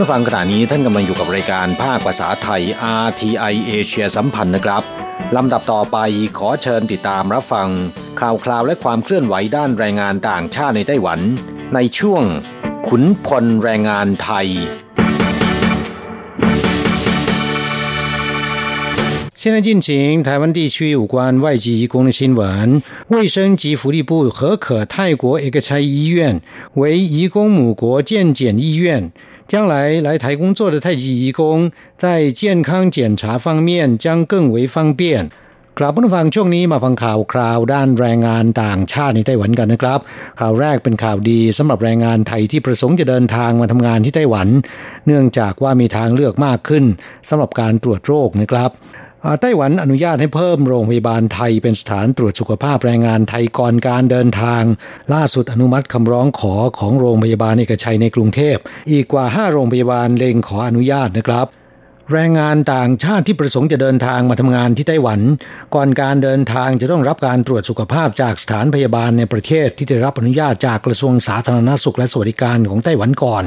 รับผู้ฟังขณะนี้ท่านกำลังอยู่กับรายการภาคภาษาไทย RTI เอเชียสัมพันธ์นะครับลำดับต่อไปขอเชิญติดตามรับฟัง ข่าวคราวและความเคลื่อนไหวด้านแรงงานต่างชาติในไต้หวัน ในช่วง ขุนพลแรงงานไทย现在进行台湾地区有关外籍移工的新闻。卫生及福利部核可泰国一个差医院为移工母国健检医院， 将来来台工作的泰籍移工在健康检查方面将更为方便。ครับผู้ฟังช่วงนี้มาฟังข่าวคราวด้านแรงงานต่างชาติในไต้หวันกันนะครับ ข่าวแรกเป็นข่าวดีสำหรับแรงงานไทยที่ประสงค์จะเดินทางมาทำงานที่ไต้หวัน เนื่องจากว่ามีทางเลือกมากขึ้นสำหรับการตรวจโรคนะครับ ไต้หวันอนุญาตให้เพิ่มโรงพยาบาลไทยเป็นสถานตรวจสุขภาพแรงงานไทยก่อนการเดินทาง ล่าสุดอนุมัติคำร้องขอของโรงพยาบาลเอกชัยในกรุงเทพ อีกกว่า 5 โรงพยาบาลเล็งขออนุญาตนะครับ แรงงานต่างชาติที่ประสงค์จะเดินทางมาทำงานที่ไต้หวัน ก่อนการเดินทางจะต้องรับการตรวจสุขภาพจากสถานพยาบาลในประเทศที่ได้รับอนุญาตจากกระทรวงสาธารณสุขและสวัสดิการของไต้หวันก่อน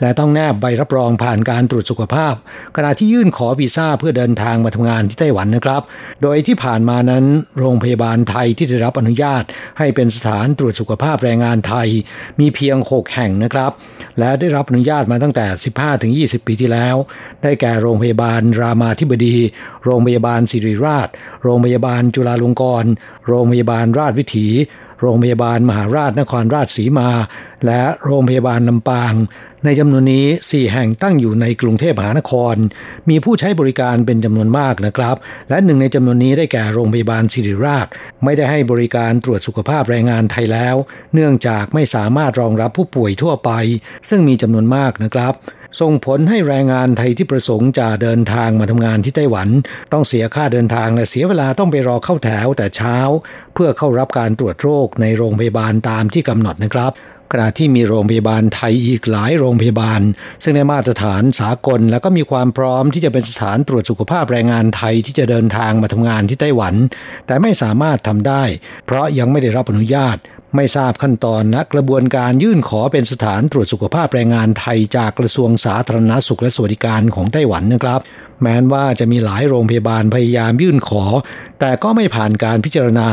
และต้องแนบใบรับรองผ่านการตรวจสุขภาพขณะที่ยื่นขอวีซ่าเพื่อเดินทางมาทำงานที่ไต้หวันนะครับ โดยที่ผ่านมานั้น โรงพยาบาลไทยที่ได้รับอนุญาต ให้เป็นสถานตรวจสุขภาพแรงงานไทย มีเพียง 6 แห่งนะครับ และได้รับอนุญาตมาตั้งแต่ 15-20 ปีที่แล้ว ได้แก่โรงงพยาบาลรามาธิบดี โรงพยาบาลศิริราช โรงพยาบาลจุฬาลงกรณ์โรงพยาบาลราชวิถี โรงพยาบาลมหาราชนครราชสีมา และโรงพยาบาลลำปาง ในจำนวนนี้ 4 แห่งตั้งอยู่ในกรุงเทพมหานคร มีผู้ใช้บริการเป็นจำนวนมากนะครับ และหนึ่งในจำนวนนี้ได้แก่โรงพยาบาลศิริราช ไม่ได้ให้บริการตรวจสุขภาพแรงงานไทยแล้ว เนื่องจากไม่สามารถรองรับผู้ป่วยทั่วไป ซึ่งมีจำนวนมากนะครับ ส่งผลให้แรงงานไทยที่ประสงค์จะเดินทางมาทำงานที่ไต้หวัน ต้องเสียค่าเดินทางและเสียเวลาต้องไปรอเข้าแถวแต่เช้า เพื่อเข้ารับการตรวจโรคในโรงพยาบาลตามที่กำหนดนะครับขณะที่มีโรงพยาบาลไทยอีกหลายโรงพยาบาล ซึ่งในมาตรฐานสากล และก็มีความพร้อมที่จะเป็นสถานตรวจสุขภาพแรงงานไทยที่จะเดินทางมาทำงานที่ไต้หวัน แต่ไม่สามารถทำได้ เพราะยังไม่ได้รับอนุญาต ไม่ทราบขั้นตอนและกระบวนการยื่นขอเป็นสถานตรวจสุขภาพแรงงานไทยจากกระทรวงสาธารณสุขและสวัสดิการของไต้หวันนะครับ แม้นว่าจะมีหลายโรงพยาบาลพยายามยื่นขอ แต่ก็ไม่ผ่านการพิจารณา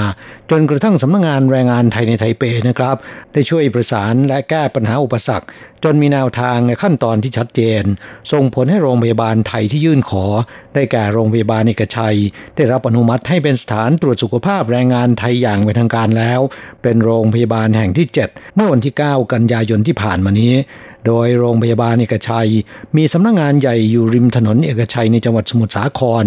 จนกระทั่งสำนักงงานแรงงานไทยในไทเปนะครับ ได้ช่วยประสานและแก้ปัญหาอุปสรรค จนมีแนวทางในขั้นตอนที่ชัดเจน ส่งผลให้โรงพยาบาลไทยที่ยื่นขอ ได้แก่โรงพยาบาลเอกชัย ได้รับอนุมัติให้เป็นสถานตรวจสุขภาพแรงงานไทยอย่างเป็นทางการแล้ว เป็นโรงพยาบาลแห่งที่ 7 เมื่อวันที่ 9 กันยายนที่ผ่านมานี้ โดยโรงพยาบาลเอกชัย มีสำนักงงานใหญ่อยู่ริมถนนเอกชัยในจังหวัดสมุทรสาคร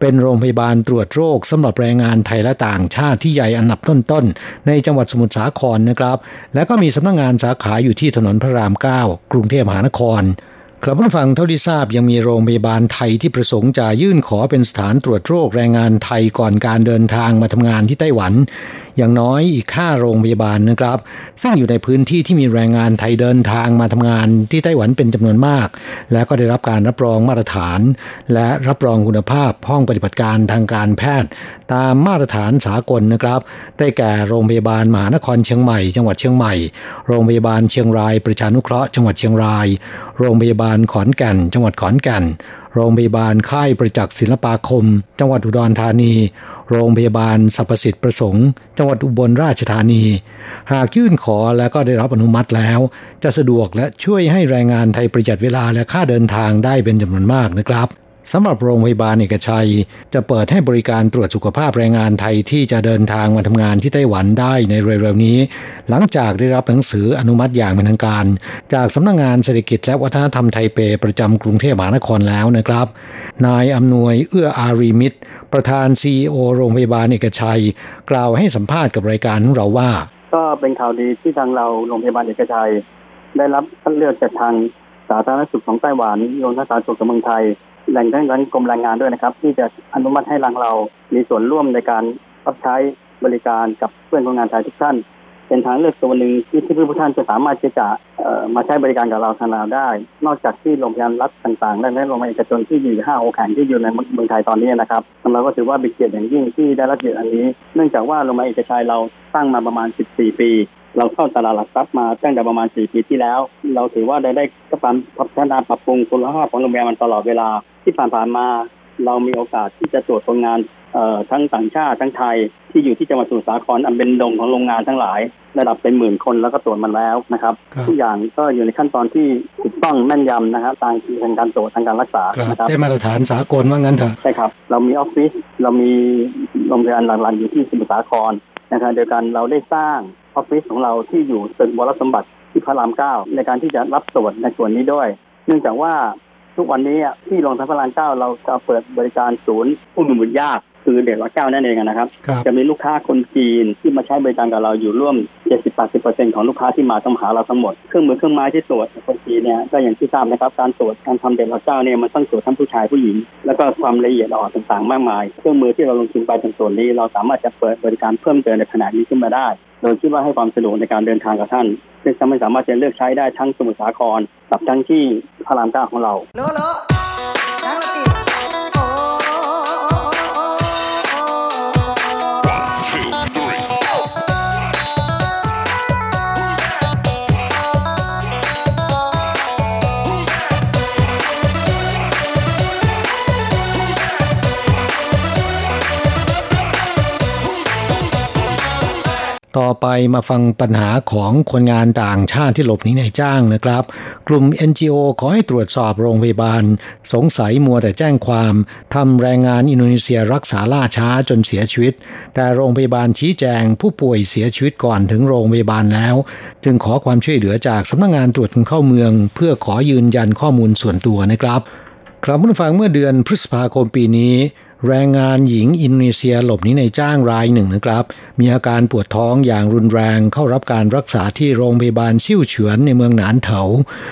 เป็นโรงพยาบาลตรวจโรคสำหรับแรงงานไทยและต่างชาติที่ใหญ่อันดับต้นๆ ในจังหวัดสมุทรสาครนะครับ และก็มีสำนักงงานสาขาอยู่ที่ถนนพระราม 9 กรุงเทพมหานคร ครับผู้ฟังเท่าที่ทราบยังมีโรงพยาบาลไทยที่ประสงค์จะยื่นขอเป็นสถานตรวจโรคแรงงานไทยก่อนการเดินทางมาทำงานที่ไต้หวัน อย่างน้อยอีกค่าโรงพยาบาลนะครับ ซึ่งอยู่ในพื้นที่ที่มีแรงงานไทยเดินทางมาทำงานที่ไต้หวันเป็นจำนวนมาก และก็ได้รับการรับรองมาตรฐาน และรับรองคุณภาพห้องปฏิบัติการทางการแพทย์ ตามมาตรฐานสากลนะครับ ได้แก่โรงพยาบาลมหานครเชียงใหม่ จังหวัดเชียงใหม่ โรงพยาบาลเชียงรายประชานุเคราะห์จังหวัดเชียงราย โรงพยาบาลขอนแก่น จังหวัดขอนแก่น โรงพยาบาลค่ายประจักษ์ศิลปาคม จังหวัดอุดรธานี โรงพยาบาลสรรพสิทธิ์ประสงค์ จังหวัดอุบลราชธานี หากยื่นขอและก็ได้รับอนุมัติแล้ว จะสะดวกและช่วยให้แรงงานไทยประหยัดเวลาและค่าเดินทางได้เป็นจำนวนมากนะครับ สำหรับโรงพยาบาลเอกชัย จะเปิดให้บริการตรวจสุขภาพแรงงานไทยที่จะเดินทางมาทำงานที่ไต้หวันได้ในเร็วๆนี้ หลังจากได้รับหนังสืออนุมัติอย่างเป็นทางการ จากสำนักงงานเศรษฐกิจและวัฒนธรรมไทเปประจำกรุงเทพมหานครแล้วนะครับ นายอำนวยเอื้ออารีมิตร ประธานซีอโรงพยาบาลเอกชัย กล่าวให้สัมภาษณ์กับรายการของเราว่า ก็เป็นข่าวดีที่ทางเราโรงพยาบาลเอกชัย ได้รับคัดเลือกจากทางสาธารณสุขของไต้หวันโยนสาธารณสุขของเมืองไทย แหล่งทั้งนั้นกรมแรงงานด้วยนะครับ ที่จะอนุมัติให้รังเรา มีส่วนร่วมในการรับใช้บริการกับเพื่อนคนงานไทยทุกท่าน เป็นทางเลือกตัวหนึ่งที่ที่ผู้ท่านจะสามารถที่จะมาใช้บริการกับเราทางเราได้ นอกจากที่โรงพยาบาลรัฐต่างๆ และโรงพยาบาลเอกชนที่อยู่ห้าโอแห่งที่อยู่ในเมืองไทยตอนนี้นะครับเราก็ถือว่าเป็นเกียรติอย่างยิ่งที่ได้รับเกียรติอันนี้ เนื่องจากว่าโรงพยาบาลเอกชัยเราตั้งมาประมาณ 14 ปีเราเข้าตลาดหลักทรัพย์มาตั้งแต่ประมาณสี่ปีที่แล้ว เราถือว่าได้ได้ก็ความพัฒนาปรับปรุงคุณภาพของโรงแรมมันตลอดเวลา ที่ผ่านๆมาเรามีโอกาสที่จะตรวจคนงานทั้งต่างชาติทั้งไทยที่อยู่ที่จังหวัดสมุทรสาครอันเป็นดงของโรงงานทั้งหลาย ระดับเป็นหมื่นคนแล้วก็ตรวจมันแล้วนะครับทุกอย่างก็อยู่ในขั้นตอนที่ถูกต้องแม่นยำนะครับทางทางการตรวจทางการรักษานะครับได้มาตรฐานสากลว่างั้นเถอะใช่ครับ เรามีออฟฟิศเรามีโรงพยาบาลหลักๆอยู่ที่สมุทรสาครนะครับเดียวกันเราได้สร้างออฟฟิศของเราที่อยู่ตึกวรสมบัติที่พระรามเก้าในการที่จะรับตรวจในส่วนนี้ด้วย เนื่องจากว่า ทุกวันนี้ที่โรงพยาบาลพระรามเก้าเราจะเปิดบริการศูนย์ผู้มีบุญยากคือเด็กวัดเก้านั่นเองนะครับ จะมีลูกค้าคนจีนที่มาใช้บริการกับเราอยู่ร่วม 70-80%ของลูกค้าที่มาต้องหาเราทั้งหมด เครื่องมือเครื่องไม้ที่ตรวจคนจีนเนี่ยก็อย่างที่ทราบนะครับ การตรวจการทำเด็กวัดเก้าเนี่ยมันต้องตรวจทั้งผู้ชายผู้หญิง แล้วก็ความละเอียดอ่อนต่างๆ มากมาย เครื่องมือที่เราลงทุนไปตรงส่วนนี้ เราสามารถจะเปิดบริการเพิ่มเติมในขณะนี้ขึ้นมาได้ โดยคิดว่าให้ความสะดวกในการเดินทางกับท่าน ซึ่งไม่สามารถจะเลือกใช้ได้ทั้งสมุทรสาครกับทั้งที่พระรามเก้าของเรา ต่อไปมาฟังปัญหาของคนงานต่างชาติที่หลบหนีในจ้างนะครับ กลุ่ม NGO ขอให้ตรวจสอบโรงพยาบาล สงสัยมัวแต่แจ้งความทำแรงงานอินโดนีเซียรักษาล่าช้าจนเสียชีวิต แต่โรงพยาบาลชี้แจงผู้ป่วยเสียชีวิตก่อนถึงโรงพยาบาลแล้ว จึงขอความช่วยเหลือจากสำนักงงานตรวจคนเข้าเมือง เพื่อขอยืนยันข้อมูลส่วนตัวนะครับครับผู้ฟังเมื่อเดือนพฤษภาคมปีนี้ แรงงานหญิงอินโดนีเซียหลบหนีในจ้างรายหนึ่งนะครับ มีอาการปวดท้องอย่างรุนแรงเข้ารับการรักษาที่โรงพยาบาลซิ่วเฉือนในเมืองหนานเถา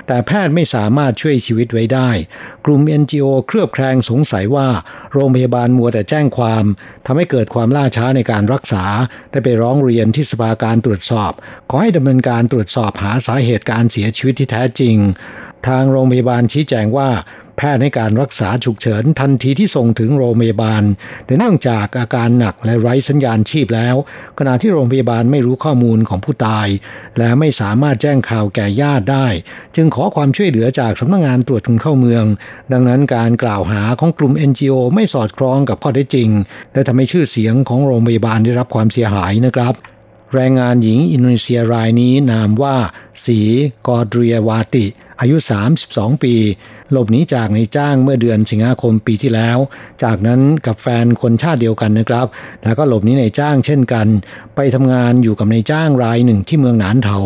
แต่แพทย์ไม่สามารถช่วยชีวิตไว้ได้ กลุ่ม NGO เครือบแคลงสงสัยว่า โรงพยาบาลมัวแต่แจ้งความทำให้เกิดความล่าช้าในการรักษา ได้ไปร้องเรียนที่สภาการตรวจสอบ ขอให้ดำเนินการตรวจสอบหาสาเหตุการเสียชีวิตที่แท้จริงทางโรงพยาบาลชี้แจงว่า แพทย์ให้การรักษาฉุกเฉินทันทีที่ส่งถึงโรงพยาบาล แต่เนื่องจากอาการหนักและไร้สัญญาณชีพแล้ว ขณะที่โรงพยาบาลไม่รู้ข้อมูลของผู้ตาย และไม่สามารถแจ้งข่าวแก่ญาติได้ จึงขอความช่วยเหลือจากสำนักงงานตรวจคนเข้าเมือง ดังนั้นการกล่าวหาของกลุ่ม NGO ไม่สอดคล้องกับข้อเท็จจริง และทำให้ชื่อเสียงของโรงพยาบาลได้รับความเสียหายนะครับแรงงานหญิงอินโดนีเซียรายนี้นามว่า สีกอดเรียวาติ อายุ 32 ปี หลบหนีจากในจ้างเมื่อเดือนสิงหาคมปีที่แล้ว จากนั้นกับแฟนคนชาติเดียวกันนะครับ แล้วก็หลบหนีในจ้างเช่นกัน ไปทำงานอยู่กับในจ้างรายหนึ่งที่เมืองหนานเถา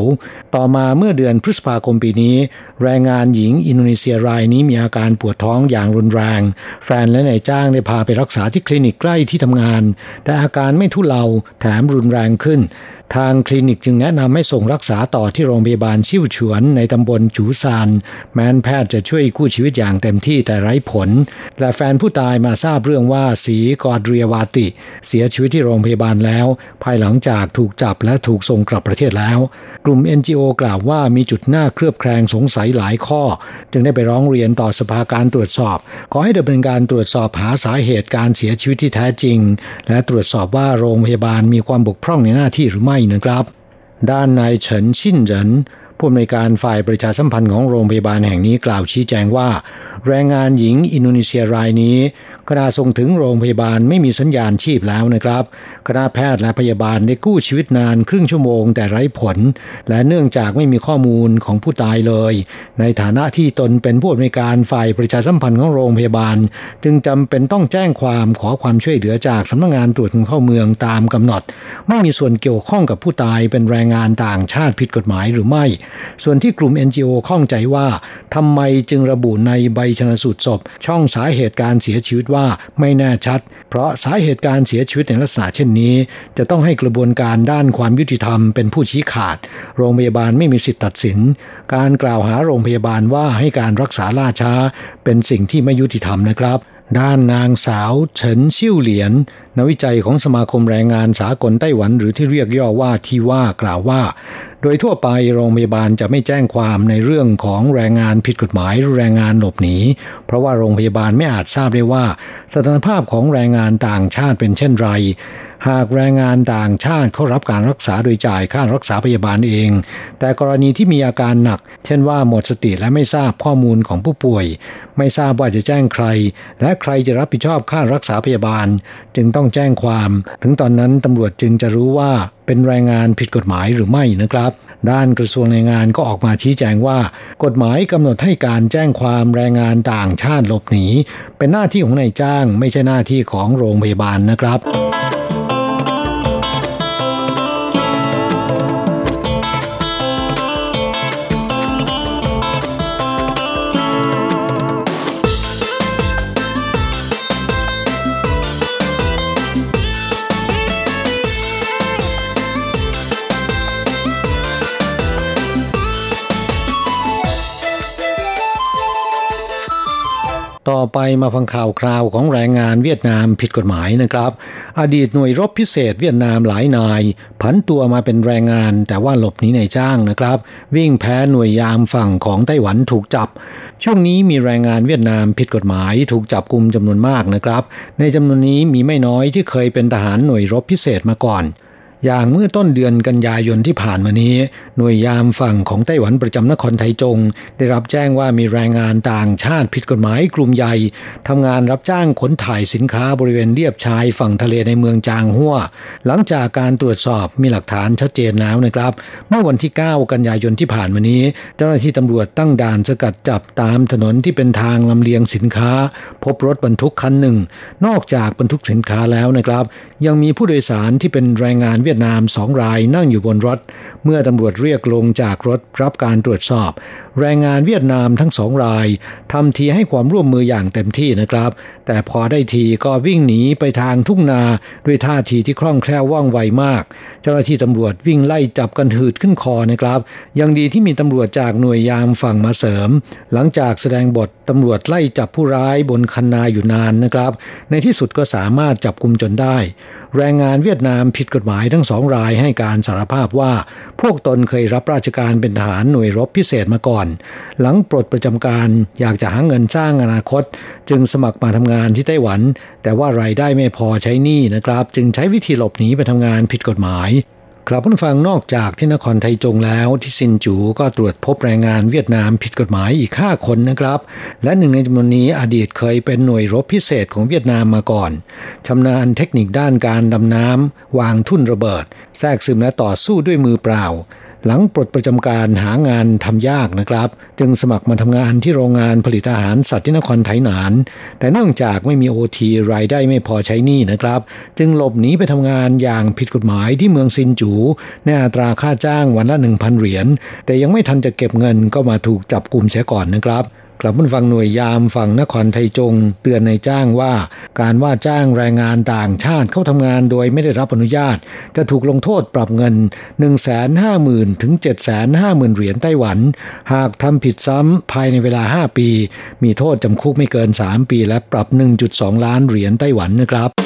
ต่อมาเมื่อเดือนพฤษภาคมปีนี้ แรงงานหญิงอินโดนีเซียรายนี้มีอาการปวดท้องอย่างรุนแรง แฟนและนายจ้างได้พาไปรักษาที่คลินิกใกล้ที่ทำงาน แต่อาการไม่ทุเลาแถมรุนแรงขึ้นทางคลินิกจึงแนะนำให้ส่งรักษาต่อที่โรงพยาบาลชิวฉวนในตำบลจูซาน แม้นแพทย์จะช่วยกู้ชีวิตอย่างเต็มที่แต่ไร้ผลและแฟนผู้ตายมาทราบเรื่องว่าสีกอดเรียวาติ เสียชีวิตที่โรงพยาบาลแล้ว ภายหลังจากถูกจับและถูกส่งกลับประเทศแล้ว กลุ่ม NGO กล่าวว่ามีจุดหน้าเครือบแคลงสงสัยหลายข้อ จึงได้ไปร้องเรียนต่อสภาการตรวจสอบ ขอให้ดำเนินการตรวจสอบหาสาเหตุการเสียชีวิตที่แท้จริง และตรวจสอบว่าโรงพยาบาลมีความบกพร่องในหน้าที่หรือไม่นะครับ ด้านนายเฉินชินเหริน ผู้อำนวยการฝ่ายประชาสัมพันธ์ของโรงพยาบาลแห่งนี้กล่าวชี้แจงว่า แรงงานหญิงอินโดนีเซียรายนี้ขณะส่งถึงโรงพยาบาลไม่มีสัญญาณชีพแล้วนะครับคณะแพทย์และพยาบาลได้กู้ชีวิตนานครึ่งชั่วโมงแต่ไร้ผล และเนื่องจากไม่มีข้อมูลของผู้ตายเลย ในฐานะที่ตนเป็นผู้อำนวยการฝ่ายประชาสัมพันธ์ของโรงพยาบาล จึงจำเป็นต้องแจ้งความขอความช่วยเหลือจากสำนักงงานตรวจคนเข้าเมืองตามกำหนด ไม่มีส่วนเกี่ยวข้องกับผู้ตายเป็นแรงงานต่างชาติผิดกฎหมายหรือไม่ส่วนที่กลุ่ม NGO ข้องใจว่าทำไมจึงระบุในใบชนสูตรศพ ช่องสาเหตุการเสียชีวิตว่าไม่แน่ชัด เพราะสาเหตุการเสียชีวิตในลักษณะเช่นนี้ จะต้องให้กระบวนการด้านความยุติธรรมเป็นผู้ชี้ขาด โรงพยาบาลไม่มีสิทธิตัดสิน การกล่าวหาโรงพยาบาลว่าให้การรักษาล่าช้า เป็นสิ่งที่ไม่ยุติธรรมนะครับ ด้านนางสาวเฉินชิ่วเหลียน นักวิจัยของสมาคมแรงงานสากลไต้หวันหรือที่เรียกย่อว่าที่ว่ากล่าวว่า โดยทั่วไปโรงพยาบาลจะไม่แจ้งความในเรื่องของแรงงานผิดกฎหมายหรือแรงงานหลบหนี เพราะว่าโรงพยาบาลไม่อาจทราบได้ว่าสถานภาพของแรงงานต่างชาติเป็นเช่นไร หากแรงงานต่างชาติเข้ารับการรักษาโดยจ่ายค่ารักษาพยาบาลเอง แต่กรณีที่มีอาการหนัก เช่นว่าหมดสติและไม่ทราบข้อมูลของผู้ป่วย ไม่ทราบว่าจะแจ้งใคร และใครจะรับผิดชอบค่ารักษาพยาบาล จึงต้ององแจ้งความ ถึงตอนนั้นตำรวจจึงจะรู้ว่าเป็นแรงงานผิดกฎหมายหรือไม่นะครับ ด้านกระทรวงแรงงานก็ออกมาชี้แจงว่า กฎหมายกำหนดให้การแจ้งความแรงงานต่างชาติหลบหนี เป็นหน้าที่ของนายจ้าง ไม่ใช่หน้าที่ของโรงพยาบาลนะครับ อไปมาฟังข่าวคราวของแรงงานเวียดนามผิดกฎหมายนะครับ อดีตหน่วยรบพิเศษเวียดนามหลายนาย ผันตัวมาเป็นแรงงานแต่ว่าหลบหนีในจ้างนะครับ วิ่งแพ้หน่วยยามฝั่งของไต้หวันถูกจับ ช่วงนี้มีแรงงานเวียดนามผิดกฎหมายถูกจับกลุ่มจำนวนมากนะครับ ในจำนวนนี้มีไม่น้อยที่เคยเป็นทหารหน่วยรบพิเศษมาก่อน อย่างเมื่อต้นเดือนกันยายนที่ผ่านมานี้ หน่วยยามฝั่งของไต้หวันประจำนครไทจง ได้รับแจ้งว่ามีแรงงานต่างชาติผิดกฎหมายกลุ่มใหญ่ทำงานรับจ้างขนถ่ายสินค้าบริเวณเลียบชายฝั่งทะเลในเมืองจางหัวหลังจากการตรวจสอบมีหลักฐานชัดเจนแล้วนะครับ เมื่อวันที่ 9 กันยายนที่ผ่านมานี้ เจ้าหน้าที่ตำรวจตั้งด่านสกัดจับตามถนนที่เป็นทางลำเลียงสินค้า พบรถบรรทุกคันหนึ่ง นอกจากบรรทุกสินค้าแล้วนะครับ ยังมีผู้โดยสารที่เป็นแรงงานเวียดนามสองรายนั่งอยู่บนรถ เมื่อตำรวจเรียกลงจากรถรับการตรวจสอบ แรงงานเวียดนามทั้งสองรายทำทีให้ความร่วมมืออย่างเต็มที่นะครับ แต่พอได้ทีก็วิ่งหนีไปทางทุ่งนาด้วยท่าทีที่คล่องแคล่วว่องไวมาก เจ้าหน้าที่ตำรวจวิ่งไล่จับกันหืดขึ้นคอนะครับ ยังดีที่มีตำรวจจากหน่วยยามฝั่งมาเสริม หลังจากแสดงบทตำรวจไล่จับผู้ร้ายบนคันนาอยู่นานนะครับ ในที่สุดก็สามารถจับกลุ่มจนได้ แรงงานเวียดนามผิดกฎหมายทั้งสองรายให้การสารภาพว่า พวกตนเคยรับราชการเป็นทหารหน่วยรบพิเศษมาก่อนหลังปลดประจำการอยากจะหาเงินสร้างอนาคต จึงสมัครมาทำงานที่ไต้หวัน แต่ว่ารายได้ไม่พอใช้หนี้นะครับ จึงใช้วิธีหลบหนีไปทำงานผิดกฎหมายครับผู้ฟังนอกจากที่นครไทจงแล้วที่ซินจูก็ตรวจพบแรงงานเวียดนามผิดกฎหมายอีกห้าคนนะครับ และหนึ่งในจำนวนนี้อดีตเคยเป็นหน่วยรบพิเศษของเวียดนามมาก่อนชำนาญเทคนิคด้านการดำน้ำวางทุ่นระเบิด แทรกซึมและต่อสู้ด้วยมือเปล่า หลังปลดประจำการหางานทำยากนะครับ จึงสมัครมาทำงานที่โรงงานผลิตอาหารสัตว์ที่นครไถหนาน แต่เนื่องจากไม่มีโอทีรายได้ไม่พอใช้หนี้นะครับ จึงหลบหนีไปทำงานอย่างผิดกฎหมายที่เมืองซินจู ในอัตราค่าจ้างวันละ 1,000 เหรียญแต่ยังไม่ทันจะเก็บเงินก็มาถูกจับกลุ่มเสียก่อนนะครับ กลับมาฟังหน่วยยามฝั่งนครไทจง เตือนในจ้างว่า การว่าจ้างแรงงานต่างชาติเข้าทำงานโดยไม่ได้รับอนุญาต จะถูกลงโทษปรับเงิน 150,000 ถึง 750,000 เหรียญไต้หวัน หากทำผิดซ้ำภายในเวลา 5 ปี มีโทษจำคุกไม่เกิน 3 ปีและปรับ 1.2 ล้านเหรียญไต้หวันนะครับ